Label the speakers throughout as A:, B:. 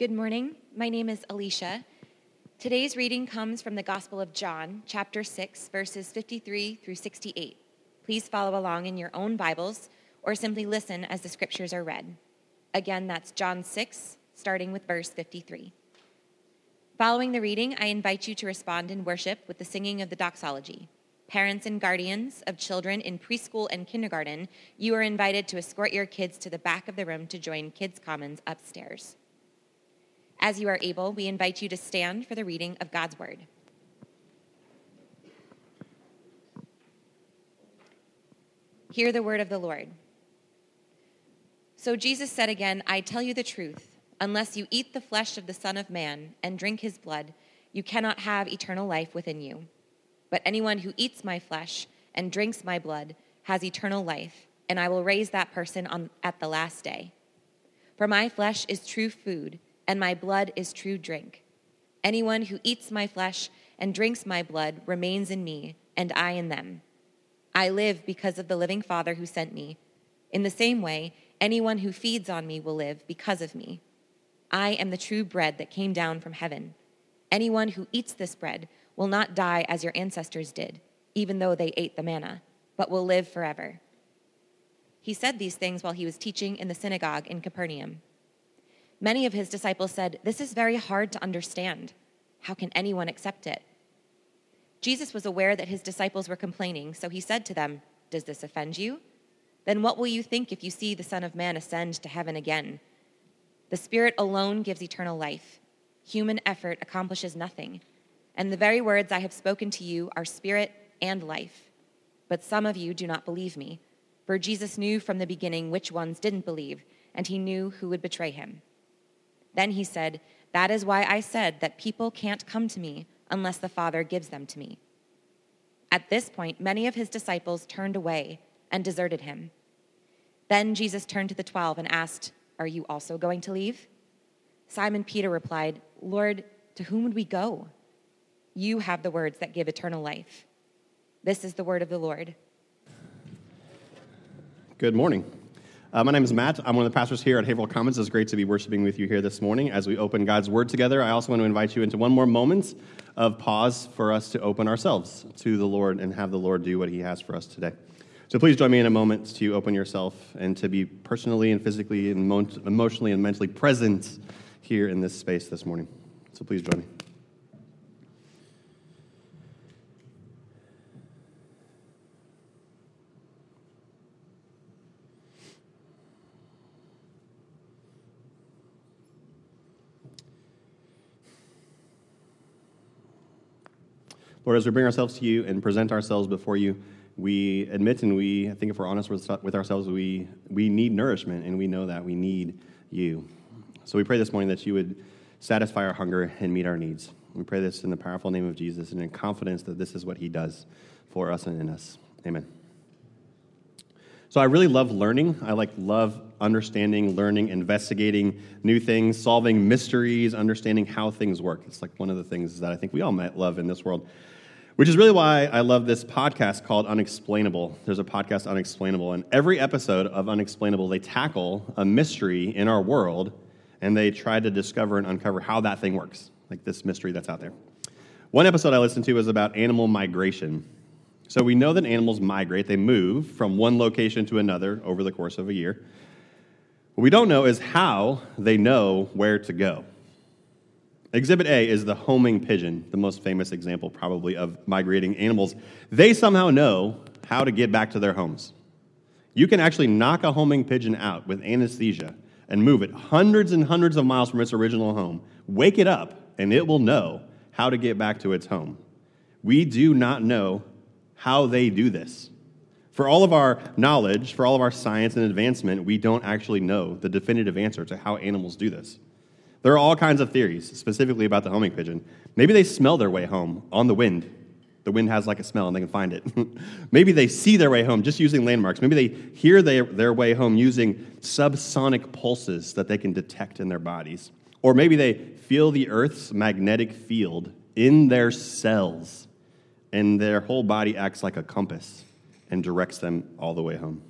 A: Good morning. My name is Alicia. Today's reading comes from the Gospel of John, chapter 6, verses 53 through 68. Please follow along in your own Bibles or simply listen as the scriptures are read. Again, that's John 6, starting with verse 53. Following the reading, I invite you to respond in worship with the singing of the doxology. Parents and guardians of children in preschool and kindergarten, you are invited to escort your kids to the back of the room to join Kids Commons upstairs. As you are able, we invite you to stand for the reading of God's Word. Hear the word of the Lord. So Jesus said again, I tell you the truth. Unless you eat the flesh of the Son of Man and drink his blood, you cannot have eternal life within you. But anyone who eats my flesh and drinks my blood has eternal life, and I will raise that person on, at the last day. For my flesh is true food and my blood is true drink. Anyone who eats my flesh and drinks my blood remains in me, and I in them. I live because of the living Father who sent me. In the same way, anyone who feeds on me will live because of me. I am the true bread that came down from heaven. Anyone who eats this bread will not die as your ancestors did, even though they ate the manna, but will live forever. He said these things while he was teaching in the synagogue in Capernaum. Many of his disciples said, This is very hard to understand. How can anyone accept it? Jesus was aware that his disciples were complaining, so he said to them, Does this offend you? Then what will you think if you see the Son of Man ascend to heaven again? The Spirit alone gives eternal life. Human effort accomplishes nothing. And the very words I have spoken to you are spirit and life. But some of you do not believe me. For Jesus knew from the beginning which ones didn't believe, and he knew who would betray him. Then he said, That is why I said that people can't come to me unless the Father gives them to me. At this point, many of his disciples turned away and deserted him. Then Jesus turned to the twelve and asked, Are you also going to leave? Simon Peter replied, Lord, to whom would we go? You have the words that give eternal life. This is the word of the Lord.
B: Good morning. Uh, my name is Matt. I'm one of the pastors here at Haverhill Commons. It's great to be worshiping with you here this morning as we open God's Word together. I also want to invite you into one more moment of pause for us to open ourselves to the Lord and have the Lord do what He has for us today. So please join me in a moment to open yourself and to be personally and physically and emotionally and mentally present here in this space this morning. So please join me. Lord, as we bring ourselves to you and present ourselves before you, we admit and we, I think if we're honest with, ourselves, we, we need nourishment and we know that we need you. So we pray this morning that you would satisfy our hunger and meet our needs. We pray this in the powerful name of Jesus and in confidence that this is what he does for us and in us. Amen. So I really love learning. I like love understanding, learning, investigating new things, solving mysteries, understanding how things work. It's like one of the things that I think we all might love in this world. Which is really why I love this podcast called Unexplainable. There's a podcast, Unexplainable, and every episode of Unexplainable, they tackle a mystery in our world and they try to discover and uncover how that thing works, like this mystery that's out there. One episode I listened to was about animal migration. So we know that animals migrate, they move from one location to another over the course of a year. What we don't know is how they know where to go. Exhibit A is the homing pigeon, the most famous example probably of migrating animals. They somehow know how to get back to their homes. You can actually knock a homing pigeon out with anesthesia and move it hundreds and hundreds of miles from its original home, wake it up, and it will know how to get back to its home. We do not know how they do this. For all of our knowledge, for all of our science and advancement, we don't actually know the definitive answer to how animals do this. There are all kinds of theories, specifically about the homing pigeon. Maybe they smell their way home on the wind. The wind has like a smell and they can find it. Maybe they see their way home just using landmarks. Maybe they hear their, their way home using subsonic pulses that they can detect in their bodies. Or maybe they feel the Earth's magnetic field in their cells and their whole body acts like a compass and directs them all the way home.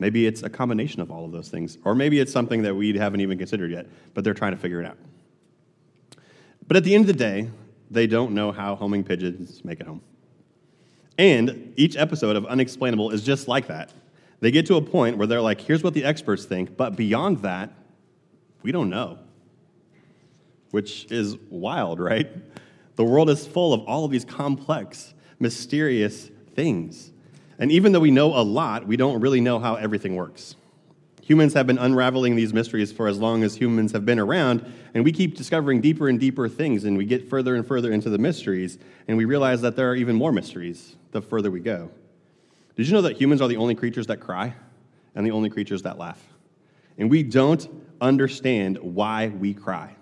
B: Maybe it's a combination of all of those things. Or maybe it's something that we haven't even considered yet, but they're trying to figure it out. But at the end of the day, they don't know how homing pigeons make it home. And each episode of Unexplainable is just like that. They get to a point where they're like, here's what the experts think, but beyond that, we don't know. Which is wild, right? The world is full of all of these complex, mysterious things. And even though we know a lot, we don't really know how everything works. Humans have been unraveling these mysteries for as long as humans have been around, and we keep discovering deeper and deeper things, and we get further and further into the mysteries, and we realize that there are even more mysteries the further we go. Did you know that humans are the only creatures that cry and the only creatures that laugh? And we don't understand why we cry,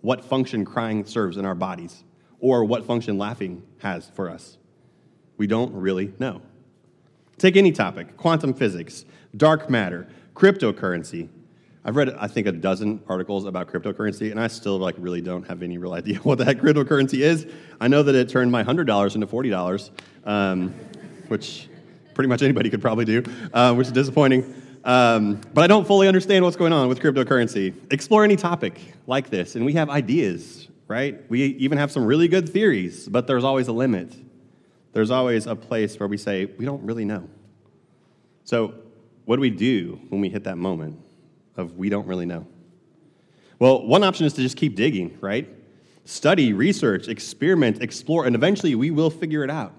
B: what function crying serves in our bodies, or what function laughing has for us. We don't really know. Take any topic quantum physics, dark matter, cryptocurrency. I've read, I think, a dozen articles about cryptocurrency, and I still like really don't have any real idea what that cryptocurrency is. I know that it turned my $100 into $40, um, which pretty much anybody could probably do, uh, which is disappointing. Um, but I don't fully understand what's going on with cryptocurrency. Explore any topic like this, and we have ideas, right? We even have some really good theories, but there's always a limit. There's always a place where we say, we don't really know. So, what do we do when we hit that moment of we don't really know? Well, one option is to just keep digging, right? Study, research, experiment, explore, and eventually we will figure it out.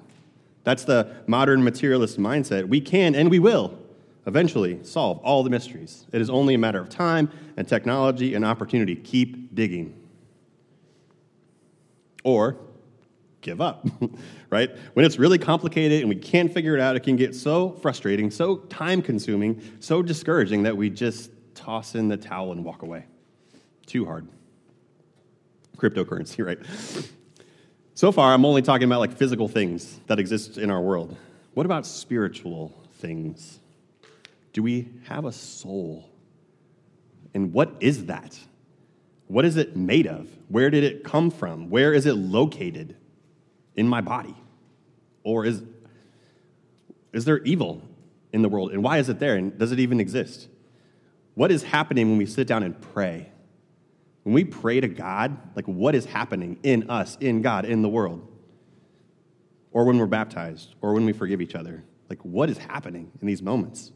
B: That's the modern materialist mindset. We can and we will eventually solve all the mysteries. It is only a matter of time and technology and opportunity. Keep digging. Or give up, right? When it's really complicated and we can't figure it out, it can get so frustrating, so time consuming, so discouraging that we just toss in the towel and walk away. Too hard. Cryptocurrency, right? So far, I'm only talking about like physical things that exist in our world. What about spiritual things? Do we have a soul? And what is that? What is it made of? Where did it come from? Where is it located? In my body? Or is, is there evil in the world? And why is it there? And does it even exist? What is happening when we sit down and pray? When we pray to God, like what is happening in us, in God, in the world? Or when we're baptized, or when we forgive each other? Like what is happening in these moments?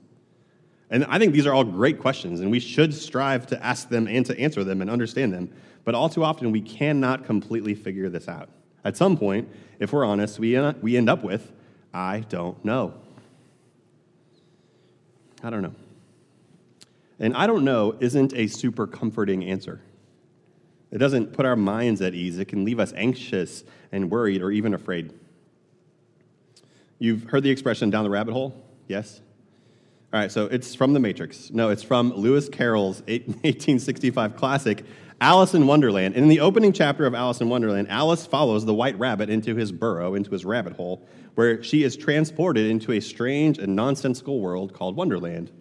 B: And I think these are all great questions, and we should strive to ask them and to answer them and understand them. But all too often, we cannot completely figure this out. At some point, if we're honest, we uh, we end up with, I don't know. I don't know. And I don't know isn't a super comforting answer. It doesn't put our minds at ease. It can leave us anxious and worried or even afraid. You've heard the expression down the rabbit hole? Yes? All right, so it's from The Matrix. No, it's from Lewis Carroll's 1865 classic, Alice in Wonderland. And in the opening chapter of Alice in Wonderland, Alice follows the white rabbit into his burrow, into his rabbit hole, where she is transported into a strange and nonsensical world called Wonderland.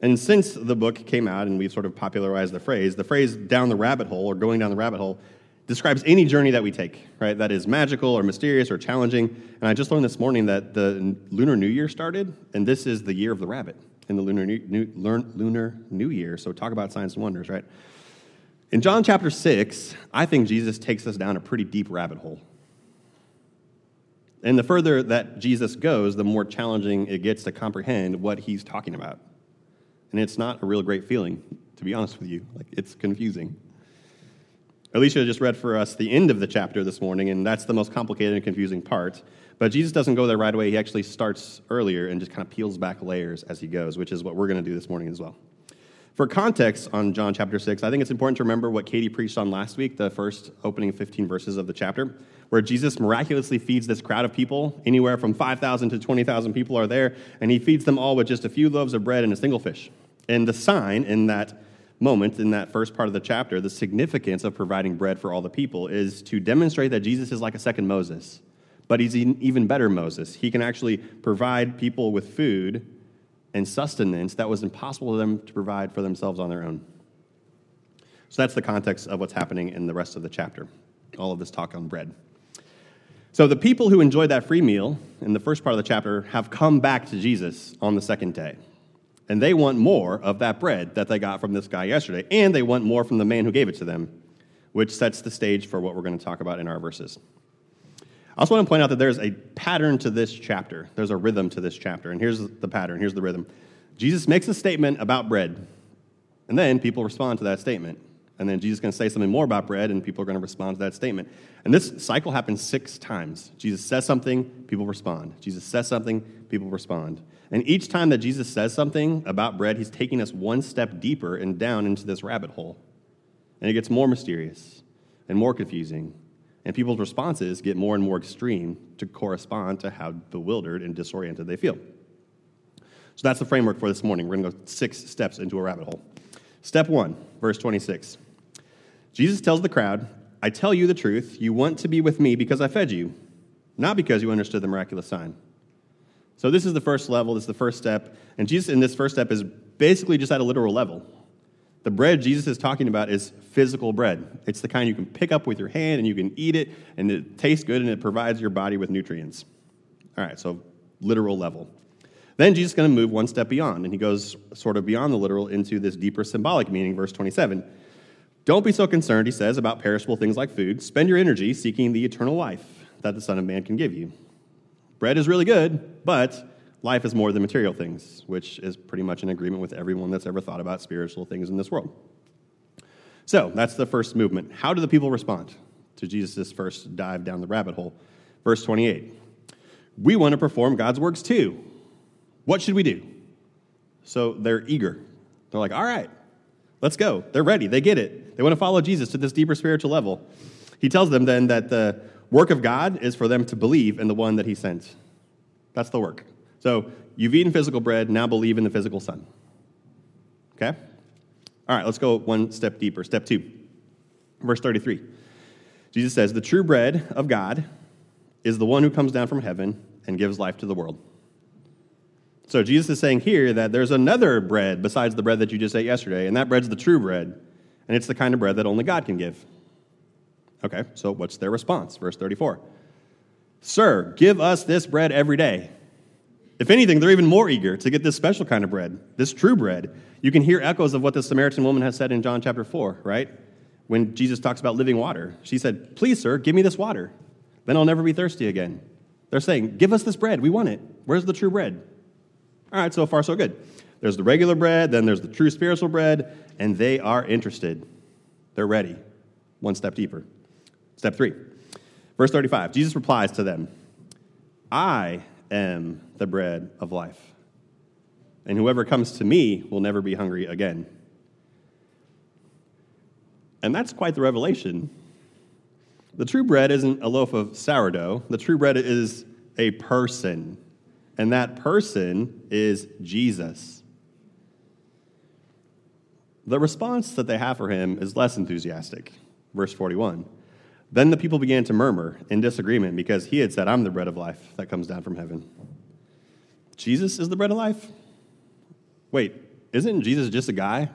B: And since the book came out and we've sort of popularized the phrase, the phrase down the rabbit hole or going down the rabbit hole describes any journey that we take, right? That is magical or mysterious or challenging. And I just learned this morning that the Lunar New Year started, and this is the year of the rabbit in the Lunar New, New, Lunar New Year. So talk about science and wonders, right? In John chapter 6, I think Jesus takes us down a pretty deep rabbit hole. And the further that Jesus goes, the more challenging it gets to comprehend what he's talking about. And it's not a real great feeling, to be honest with you. Like, it's confusing. Alicia just read for us the end of the chapter this morning, and that's the most complicated and confusing part. But Jesus doesn't go there right away. He actually starts earlier and just kind of peels back layers as he goes, which is what we're going to do this morning as well. For context on John chapter 6, I think it's important to remember what Katie preached on last week, the first opening 15 verses of the chapter, where Jesus miraculously feeds this crowd of people. Anywhere from 5,000 to 20,000 people are there, and he feeds them all with just a few loaves of bread and a single fish. And the sign in that moment, in that first part of the chapter, the significance of providing bread for all the people is to demonstrate that Jesus is like a second Moses. But he's an even better Moses. He can actually provide people with food and sustenance that was impossible for them to provide for themselves on their own. So that's the context of what's happening in the rest of the chapter, all of this talk on bread. So the people who enjoyed that free meal in the first part of the chapter have come back to Jesus on the second day. and they want more of that bread that they got from this guy yesterday, and they want more from the man who gave it to them, which sets the stage for what we're going to talk about in our verses. I also want to point out that there's a pattern to this chapter. There's a rhythm to this chapter, and here's the pattern, here's the rhythm. Jesus makes a statement about bread, and then people respond to that statement. And then Jesus is going to say something more about bread, and people are going to respond to that statement. And this cycle happens six times. Jesus says something, people respond. Jesus says something, people respond. And each time that Jesus says something about bread, he's taking us one step deeper and down into this rabbit hole. And it gets more mysterious and more confusing. And people's responses get more and more extreme to correspond to how bewildered and disoriented they feel. So that's the framework for this morning. We're going to go six steps into a rabbit hole. Step one, verse 26. Jesus tells the crowd, I tell you the truth, you want to be with me because I fed you, not because you understood the miraculous sign. So, this is the first level, this is the first step. And Jesus, in this first step, is basically just at a literal level. The bread Jesus is talking about is physical bread. It's the kind you can pick up with your hand and you can eat it, and it tastes good and it provides your body with nutrients. All right, so literal level. Then Jesus is going to move one step beyond, and he goes sort of beyond the literal into this deeper symbolic meaning, verse 27. Don't be so concerned, he says, about perishable things like food. Spend your energy seeking the eternal life that the Son of Man can give you. Bread is really good, but life is more than material things, which is pretty much in agreement with everyone that's ever thought about spiritual things in this world. So that's the first movement. How do the people respond to Jesus' first dive down the rabbit hole? Verse 28 We want to perform God's works too. What should we do? So they're eager. They're like, all right, let's go. They're ready. They get it. They want to follow Jesus to this deeper spiritual level. He tells them then that the work of God is for them to believe in the one that he sent. That's the work. So you've eaten physical bread, now believe in the physical Son. Okay? All right, let's go one step deeper. Step two, verse 33. Jesus says, The true bread of God is the one who comes down from heaven and gives life to the world. So Jesus is saying here that there's another bread besides the bread that you just ate yesterday, and that bread's the true bread, and it's the kind of bread that only God can give. Okay, so what's their response? Verse 34 Sir, give us this bread every day. If anything, they're even more eager to get this special kind of bread, this true bread. You can hear echoes of what the Samaritan woman has said in John chapter 4, right? When Jesus talks about living water. She said, Please, sir, give me this water. Then I'll never be thirsty again. They're saying, Give us this bread. We want it. Where's the true bread? All right, so far, so good. There's the regular bread, then there's the true spiritual bread, and they are interested. They're ready. One step deeper. Step three, verse 35. Jesus replies to them I am the bread of life, and whoever comes to me will never be hungry again. And that's quite the revelation. The true bread isn't a loaf of sourdough, the true bread is a person and that person is Jesus. The response that they have for him is less enthusiastic. Verse 41. Then the people began to murmur in disagreement because he had said, I'm the bread of life that comes down from heaven. Jesus is the bread of life? Wait, isn't Jesus just a guy?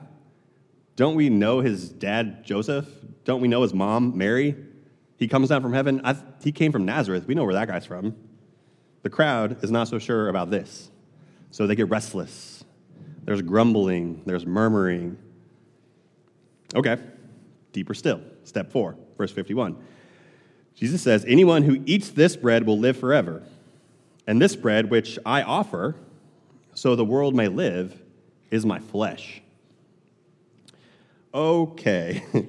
B: Don't we know his dad, Joseph? Don't we know his mom, Mary? He comes down from heaven. I, he came from Nazareth. We know where that guy's from. The crowd is not so sure about this, so they get restless. There's grumbling, there's murmuring. Okay, deeper still. Step four, verse 51. Jesus says, Anyone who eats this bread will live forever. And this bread, which I offer, so the world may live, is my flesh. Okay,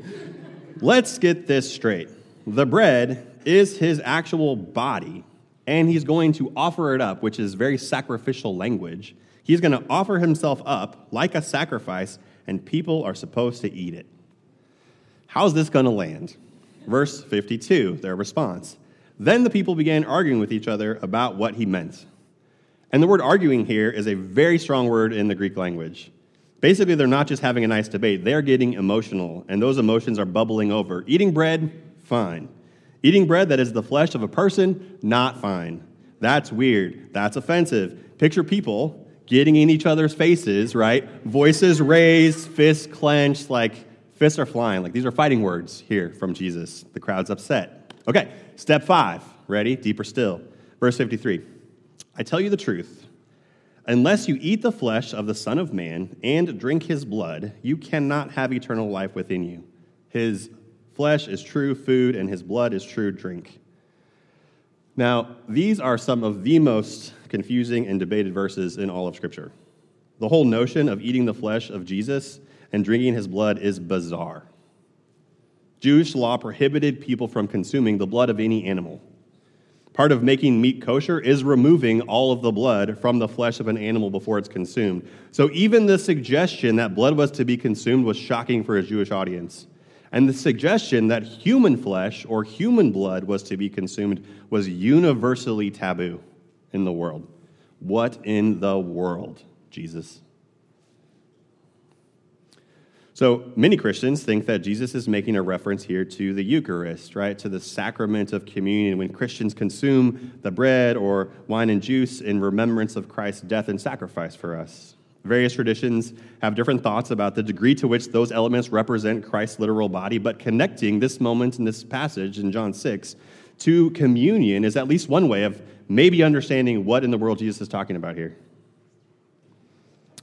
B: let's get this straight. The bread is his actual body and he's going to offer it up, which is very sacrificial language. He's going to offer himself up like a sacrifice, and people are supposed to eat it. How's this going to land? Verse 52, their response. Then the people began arguing with each other about what he meant. And the word arguing here is a very strong word in the Greek language. Basically, they're not just having a nice debate, they're getting emotional, and those emotions are bubbling over. Eating bread, fine. Eating bread that is the flesh of a person, not fine. That's weird. That's offensive. Picture people getting in each other's faces, right? Voices raised, fists clenched, like fists are flying. Like these are fighting words here from Jesus. The crowd's upset. Okay, step five. Ready? Deeper still. Verse 53. I tell you the truth. Unless you eat the flesh of the Son of Man and drink his blood, you cannot have eternal life within you. His flesh is true food, and his blood is true drink. Now, these are some of the most confusing and debated verses in all of Scripture. The whole notion of eating the flesh of Jesus and drinking his blood is bizarre. Jewish law prohibited people from consuming the blood of any animal. Part of making meat kosher is removing all of the blood from the flesh of an animal before it's consumed. So even the suggestion that blood was to be consumed was shocking for a Jewish audience. And the suggestion that human flesh or human blood was to be consumed was universally taboo in the world. What in the world, Jesus? So many Christians think that Jesus is making a reference here to the Eucharist, right? To the sacrament of communion when Christians consume the bread or wine and juice in remembrance of Christ's death and sacrifice for us. Various traditions have different thoughts about the degree to which those elements represent Christ's literal body, but connecting this moment in this passage in John 6 to communion is at least one way of maybe understanding what in the world Jesus is talking about here.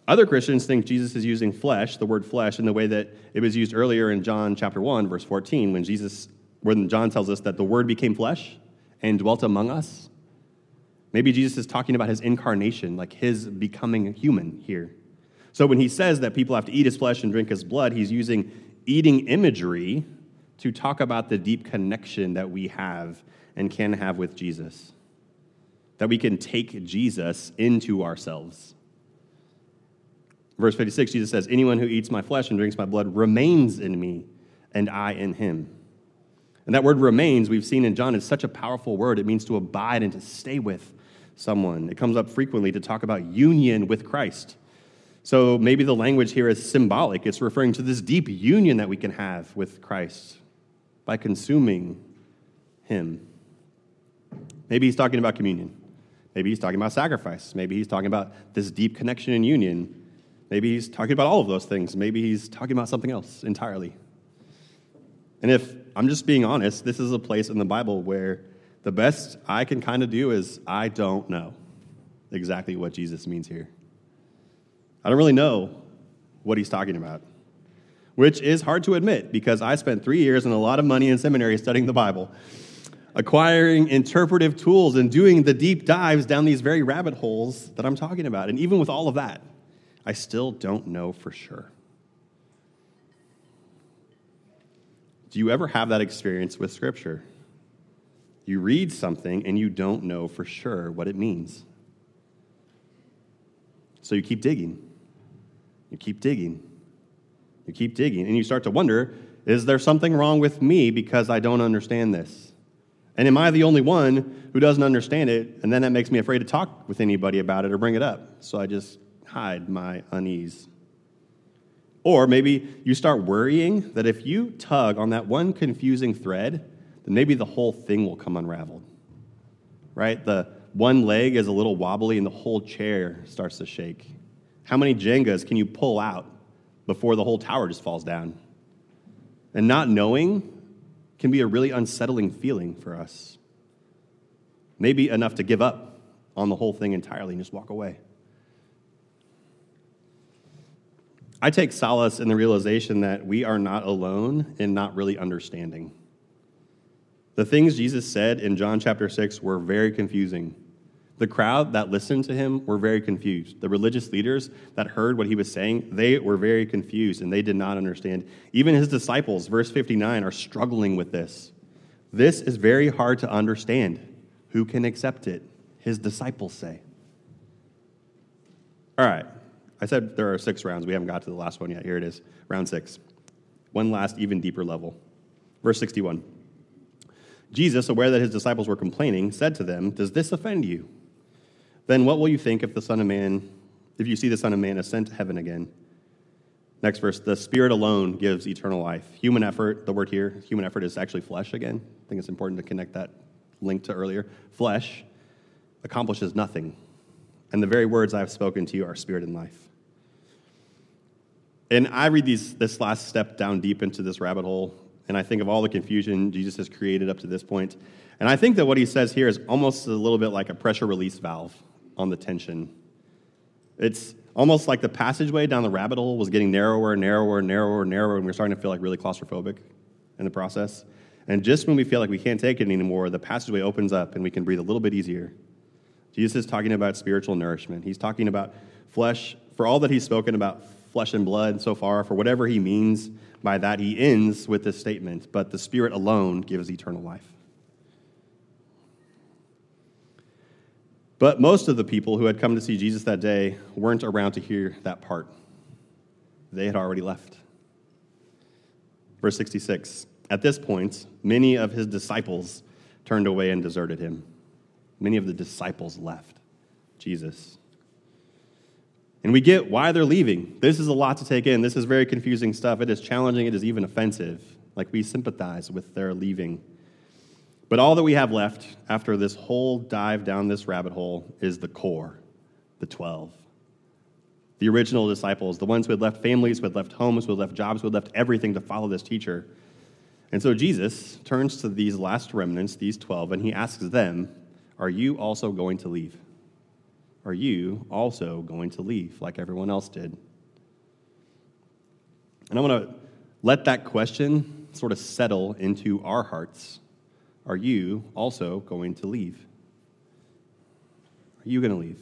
B: Other Christians think Jesus is using flesh, the word flesh, in the way that it was used earlier in John chapter 1, verse 14, when Jesus, when John tells us that the word became flesh and dwelt among us. Maybe Jesus is talking about his incarnation, like his becoming human here. So when he says that people have to eat his flesh and drink his blood, he's using eating imagery to talk about the deep connection that we have and can have with Jesus. That we can take Jesus into ourselves Verse 56, Jesus says, Anyone who eats my flesh and drinks my blood remains in me, and I in him. And that word remains, we've seen in John, is such a powerful word. It means to abide and to stay with someone. It comes up frequently to talk about union with Christ. So maybe the language here is symbolic. It's referring to this deep union that we can have with Christ by consuming him. Maybe he's talking about communion. Maybe he's talking about sacrifice. Maybe he's talking about this deep connection and union Maybe he's talking about all of those things. Maybe he's talking about something else entirely. And if I'm just being honest, this is a place in the Bible where the best I can kind of do is I don't know exactly what Jesus means here. I don't really know what he's talking about, which is hard to admit because I spent three years and a lot of money in seminary studying the Bible, acquiring interpretive tools and doing the deep dives down these very rabbit holes that I'm talking about. And even with all of that, I still don't know for sure. Do you ever have that experience with Scripture? You read something and you don't know for sure what it means. So you keep digging. You keep digging. You keep digging. And you start to wonder is there something wrong with me because I don't understand this? And am I the only one who doesn't understand it? And then that makes me afraid to talk with anybody about it or bring it up. So I just hide my unease. Or maybe you start worrying that if you tug on that one confusing thread, then maybe the whole thing will come unraveled. Right? The one leg is a little wobbly and the whole chair starts to shake. How many Jengas can you pull out before the whole tower just falls down? And not knowing can be a really unsettling feeling for us. Maybe enough to give up on the whole thing entirely and just walk away. I take solace in the realization that we are not alone in not really understanding. The things Jesus said in John chapter 6 were very confusing. The crowd that listened to him were very confused. The religious leaders that heard what he was saying, they were very confused and they did not understand. Even his disciples, verse 59, are struggling with this. This is very hard to understand. Who can accept it? His disciples say. All right, I said there are six rounds. We haven't got to the last one yet. Here it is, round six. One last, even deeper level. Verse 61. Jesus, aware that his disciples were complaining, said to them, Does this offend you? Then what will you think if the Son of Man, if you see the Son of Man ascend to heaven again? Next verse, the Spirit alone gives eternal life. Human effort, the word here, human effort is actually flesh again. I think it's important to connect that link to earlier. Flesh accomplishes nothing and the very words I have spoken to you are spirit and life. And I read these, this last step down deep into this rabbit hole, and I think of all the confusion Jesus has created up to this point. And I think that what he says here is almost a little bit like a pressure release valve on the tension. It's almost like the passageway down the rabbit hole was getting narrower and narrower and narrower and narrower, and we're starting to feel like really claustrophobic in the process. And just when we feel like we can't take it anymore, the passageway opens up and we can breathe a little bit easier. Jesus is talking about spiritual nourishment. He's talking about flesh, for all that he's spoken about flesh and blood so far, for whatever he means by that, he ends with this statement But the Spirit alone gives eternal life. But most of the people who had come to see Jesus that day weren't around to hear that part. They had already left. Verse 66 At this point, many of his disciples turned away and deserted him. Many of the disciples left Jesus. And we get why they're leaving. This is a lot to take in. This is very confusing stuff. It is challenging, it is even offensive. Like we sympathize with their leaving. But all that we have left after this whole dive down this rabbit hole is the core, the 12. The original disciples, the ones who had left families, who had left homes, who had left jobs, who had left everything to follow this teacher. And so Jesus turns to these last remnants, these 12, and he asks them, Are you also going to leave? Are you also going to leave like everyone else did? And I want to let that question sort of settle into our hearts are you also going to leave? Are you going to leave?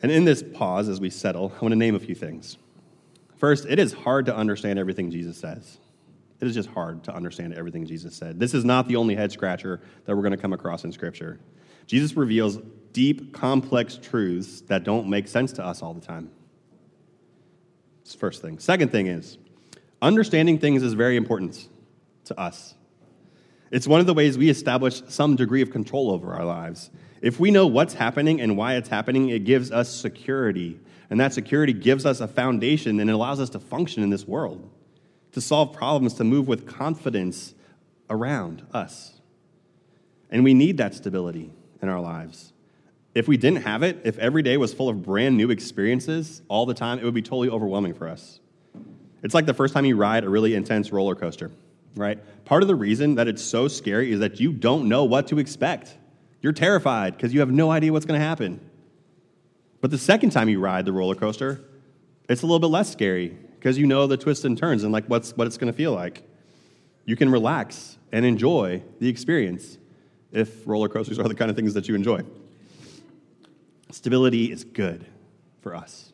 B: And in this pause, as we settle, I want to name a few things. First, it is hard to understand everything Jesus says. It is just hard to understand everything Jesus said. This is not the only head scratcher that we're going to come across in Scripture. Jesus reveals deep, complex truths that don't make sense to us all the time. The first thing. Second thing is, understanding things is very important to us. It's one of the ways we establish some degree of control over our lives. If we know what's happening and why it's happening, it gives us security. And that security gives us a foundation and it allows us to function in this world, to solve problems, to move with confidence around us. And we need that stability in our lives. If we didn't have it, if every day was full of brand new experiences all the time, it would be totally overwhelming for us. It's like the first time you ride a really intense roller coaster right? Part of the reason that it's so scary is that you don't know what to expect. You're terrified because you have no idea what's going to happen. But the second time you ride the roller coaster, it's a little bit less scary because you know the twists and turns and like what's what it's going to feel like. You can relax and enjoy the experience if roller coasters are the kind of things that you enjoy. Stability is good for us.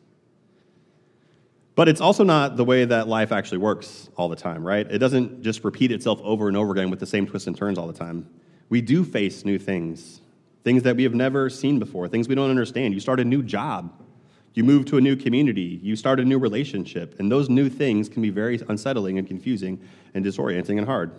B: But it's also not the way that life actually works all the time, right? It doesn't just repeat itself over and over again with the same twists and turns all the time. We do face new things, things that we have never seen before, things we don't understand. You start a new job, you move to a new community, you start a new relationship, and those new things can be very unsettling and confusing and disorienting and hard.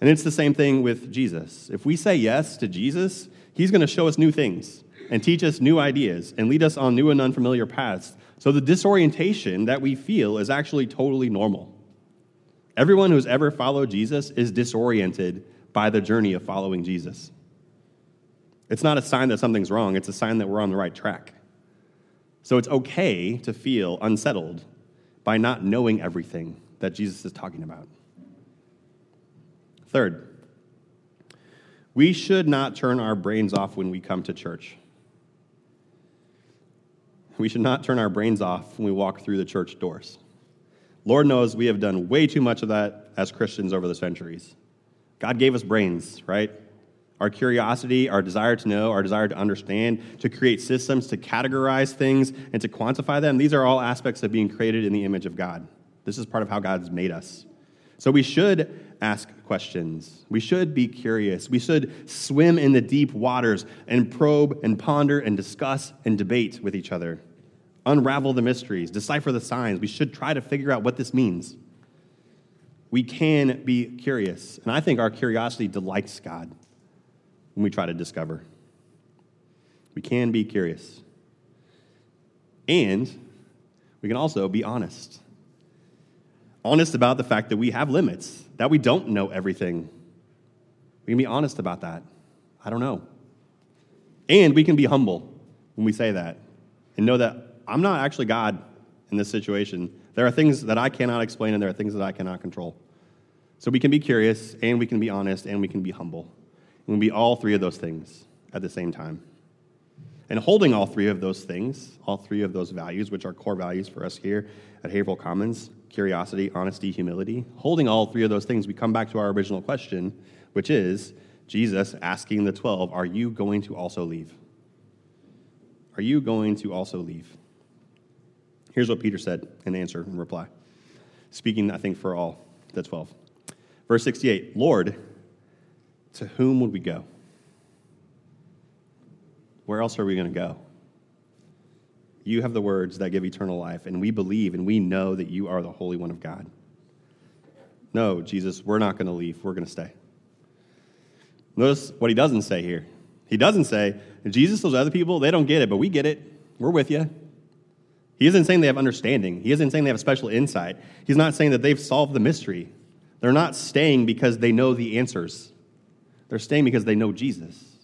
B: And it's the same thing with Jesus. If we say yes to Jesus, he's going to show us new things and teach us new ideas and lead us on new and unfamiliar paths so the disorientation that we feel is actually totally normal. Everyone who's ever followed Jesus is disoriented by the journey of following Jesus. It's not a sign that something's wrong, it's a sign that we're on the right track. So it's okay to feel unsettled by not knowing everything that Jesus is talking about. Third, we should not turn our brains off when we come to church. We should not turn our brains off when we walk through the church doors. Lord knows we have done way too much of that as Christians over the centuries. God gave us brains, right? Our curiosity, our desire to know, our desire to understand, to create systems, to categorize things, and to quantify them. These are all aspects of being created in the image of God. This is part of how God's made us. So we should ask questions. We should be curious. We should swim in the deep waters and probe and ponder and discuss and debate with each other unravel the mysteries, decipher the signs. We should try to figure out what this means. We can be curious. And I think our curiosity delights God when we try to discover. We can be curious. And we can also be honest. Honest about the fact that we have limits, that we don't know everything. We can be honest about that. I don't know. And we can be humble when we say that and know that I'm not actually God in this situation. There are things that I cannot explain, and there are things that I cannot control. So we can be curious, and we can be honest, and we can be humble. We can be all three of those things at the same time. And holding all three of those things, all three of those values, which are core values for us here at Haverhill Commons curiosity, honesty, humility holding all three of those things, we come back to our original question, which is Jesus asking the 12, Are you going to also leave? Are you going to also leave? Here's what Peter said in answer and reply, speaking, I think, for all the 12. Verse 68 Lord, to whom would we go? Where else are we going to go? You have the words that give eternal life, and we believe and we know that you are the Holy One of God. No, Jesus, we're not going to leave. We're going to stay. Notice what he doesn't say here. He doesn't say, Jesus, those other people, they don't get it, but we get it. We're with you. He isn't saying they have understanding. He isn't saying they have special insight. He's not saying that they've solved the mystery. They're not staying because they know the answers. They're staying because they know Jesus.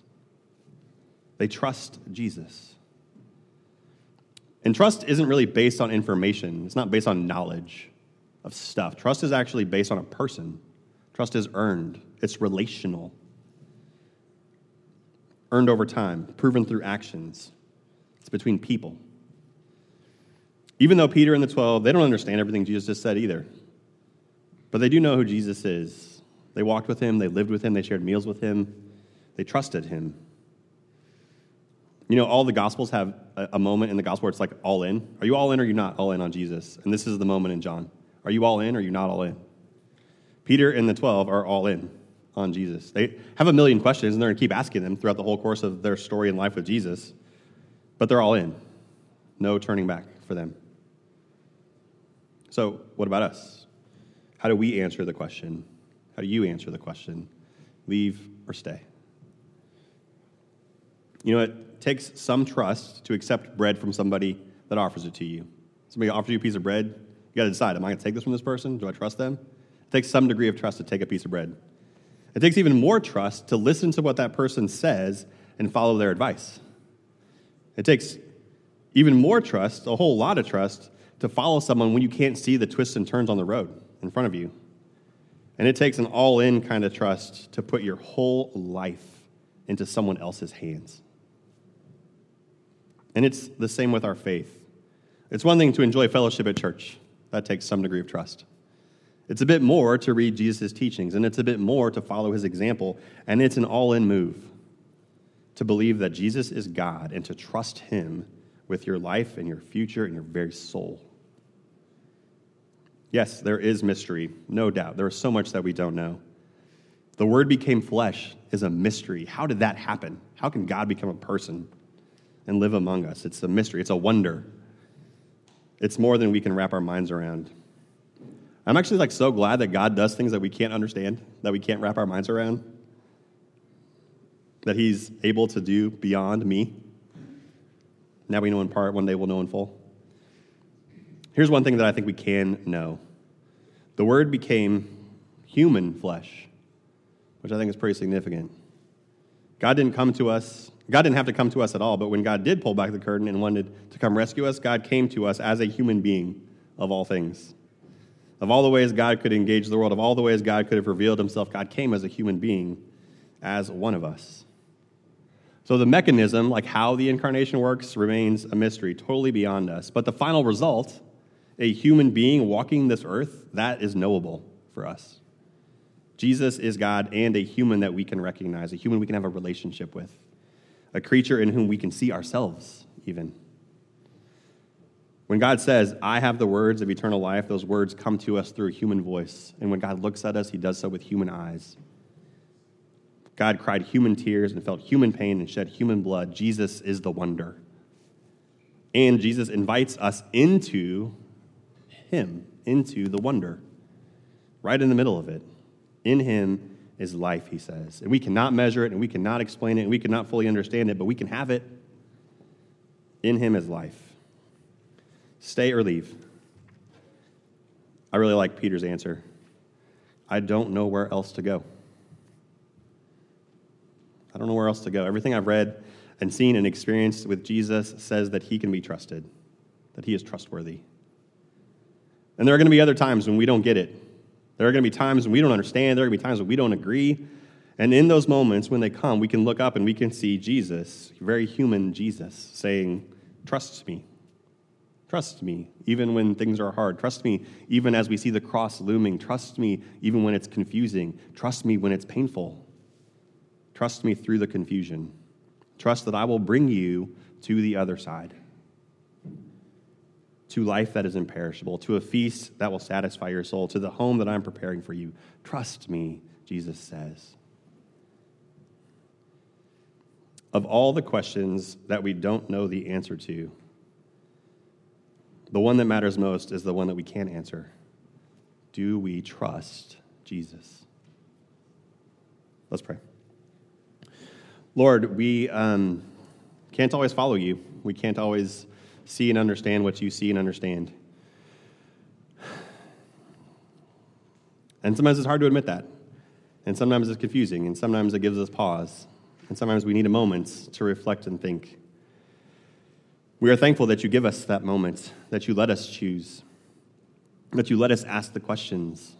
B: They trust Jesus. And trust isn't really based on information, it's not based on knowledge of stuff. Trust is actually based on a person. Trust is earned, it's relational, earned over time, proven through actions. It's between people. Even though Peter and the 12, they don't understand everything Jesus just said either. But they do know who Jesus is. They walked with him, they lived with him, they shared meals with him, they trusted him. You know, all the Gospels have a, moment in the Gospel where it's like all in. Are you all in or are you not all in on Jesus? And this is the moment in John. Are you all in or are you not all in? Peter and the 12 are all in on Jesus. They have a million questions and they're going to keep asking them throughout the whole course of their story and life with Jesus, but they're all in. No turning back for them. So, what about us? How do we answer the question? How do you answer the question? Leave or stay? You know, it takes some trust to accept bread from somebody that offers it to you. Somebody offers you a piece of bread, you got to decide am I going to take this from this person? Do I trust them? It takes some degree of trust to take a piece of bread. It takes even more trust to listen to what that person says and follow their advice. It takes even more trust, a whole lot of trust, to follow someone when you can't see the twists and turns on the road in front of you. And it takes an all in kind of trust to put your whole life into someone else's hands. And it's the same with our faith. It's one thing to enjoy fellowship at church, that takes some degree of trust. It's a bit more to read Jesus' teachings, and it's a bit more to follow his example, and it's an all in move to believe that Jesus is God and to trust him with your life and your future and your very soul. Yes, there is mystery, no doubt. There is so much that we don't know. The Word became flesh is a mystery. How did that happen? How can God become a person and live among us? It's a mystery, it's a wonder. It's more than we can wrap our minds around. I'm actually like so glad that God does things that we can't understand, that we can't wrap our minds around, that He's able to do beyond me. Now we know in part, one day we'll know in full. Here's one thing that I think we can know the Word became human flesh, which I think is pretty significant. God didn't come to us, God didn't have to come to us at all, but when God did pull back the curtain and wanted to come rescue us, God came to us as a human being of all things. Of all the ways God could engage the world, of all the ways God could have revealed himself, God came as a human being, as one of us. So the mechanism, like how the incarnation works, remains a mystery, totally beyond us. But the final result, a human being walking this earth, that is knowable for us. Jesus is God and a human that we can recognize, a human we can have a relationship with, a creature in whom we can see ourselves, even. When God says, I have the words of eternal life, those words come to us through a human voice. And when God looks at us, he does so with human eyes. God cried human tears and felt human pain and shed human blood. Jesus is the wonder. And Jesus invites us into him, into the wonder, right in the middle of it. In him is life, he says. And we cannot measure it and we cannot explain it and we cannot fully understand it, but we can have it. In him is life. Stay or leave? I really like Peter's answer. I don't know where else to go. I don't know where else to go. Everything I've read and seen and experienced with Jesus says that he can be trusted, that he is trustworthy. And there are going to be other times when we don't get it. There are going to be times when we don't understand. There are going to be times when we don't agree. And in those moments, when they come, we can look up and we can see Jesus, very human Jesus, saying, Trust me. Trust me, even when things are hard. Trust me, even as we see the cross looming. Trust me, even when it's confusing. Trust me when it's painful. Trust me through the confusion. Trust that I will bring you to the other side, to life that is imperishable, to a feast that will satisfy your soul, to the home that I'm preparing for you. Trust me, Jesus says. Of all the questions that we don't know the answer to, the one that matters most is the one that we can't answer. Do we trust Jesus? Let's pray. Lord, we um, can't always follow you. We can't always see and understand what you see and understand. And sometimes it's hard to admit that. And sometimes it's confusing. And sometimes it gives us pause. And sometimes we need a moment to reflect and think. We are thankful that you give us that moment, that you let us choose, that you let us ask the questions,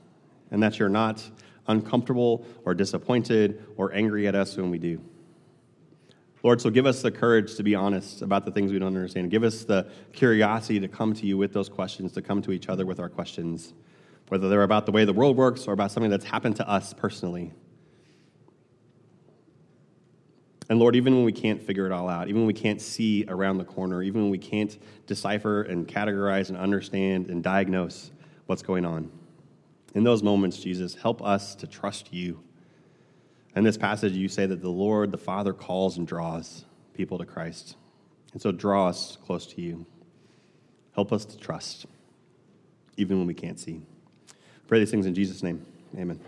B: and that you're not uncomfortable or disappointed or angry at us when we do. Lord, so give us the courage to be honest about the things we don't understand. Give us the curiosity to come to you with those questions, to come to each other with our questions, whether they're about the way the world works or about something that's happened to us personally. And Lord, even when we can't figure it all out, even when we can't see around the corner, even when we can't decipher and categorize and understand and diagnose what's going on, in those moments, Jesus, help us to trust you. In this passage, you say that the Lord, the Father, calls and draws people to Christ. And so draw us close to you. Help us to trust, even when we can't see. Pray these things in Jesus' name. Amen.